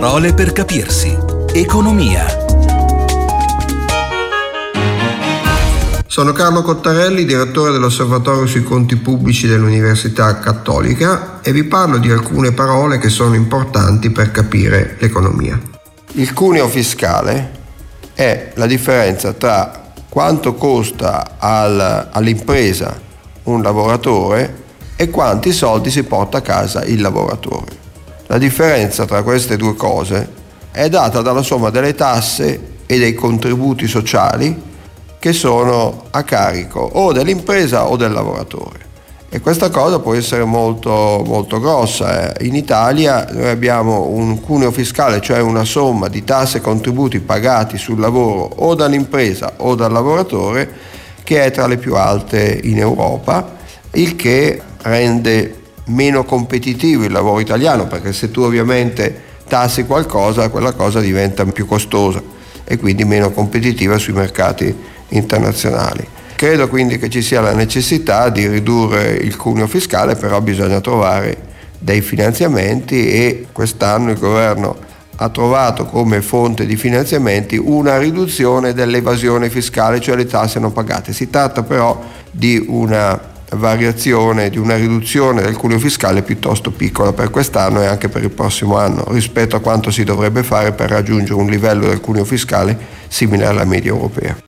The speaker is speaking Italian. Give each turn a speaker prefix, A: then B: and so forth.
A: Parole per capirsi. Economia.
B: Sono Carlo Cottarelli, direttore dell'Osservatorio sui conti pubblici dell'Università Cattolica e vi parlo di alcune parole che sono importanti per capire l'economia. Il cuneo fiscale è la differenza tra quanto costa al, all'impresa un lavoratore e quanti soldi si porta a casa il lavoratore. La differenza tra queste due cose è data dalla somma delle tasse e dei contributi sociali che sono a carico o dell'impresa o del lavoratore. E questa cosa può essere molto, molto grossa. In Italia noi abbiamo un cuneo fiscale, cioè una somma di tasse e contributi pagati sul lavoro o dall'impresa o dal lavoratore, che è tra le più alte in Europa, il che rende meno competitivo il lavoro italiano, perché se tu ovviamente tassi qualcosa, quella cosa diventa più costosa e quindi meno competitiva sui mercati internazionali. Credo quindi che ci sia la necessità di ridurre il cuneo fiscale, però bisogna trovare dei finanziamenti e quest'anno il governo ha trovato come fonte di finanziamenti una riduzione dell'evasione fiscale, cioè le tasse non pagate. Si tratta però di una variazione, di una riduzione del cuneo fiscale piuttosto piccola per quest'anno e anche per il prossimo anno rispetto a quanto si dovrebbe fare per raggiungere un livello del cuneo fiscale simile alla media europea.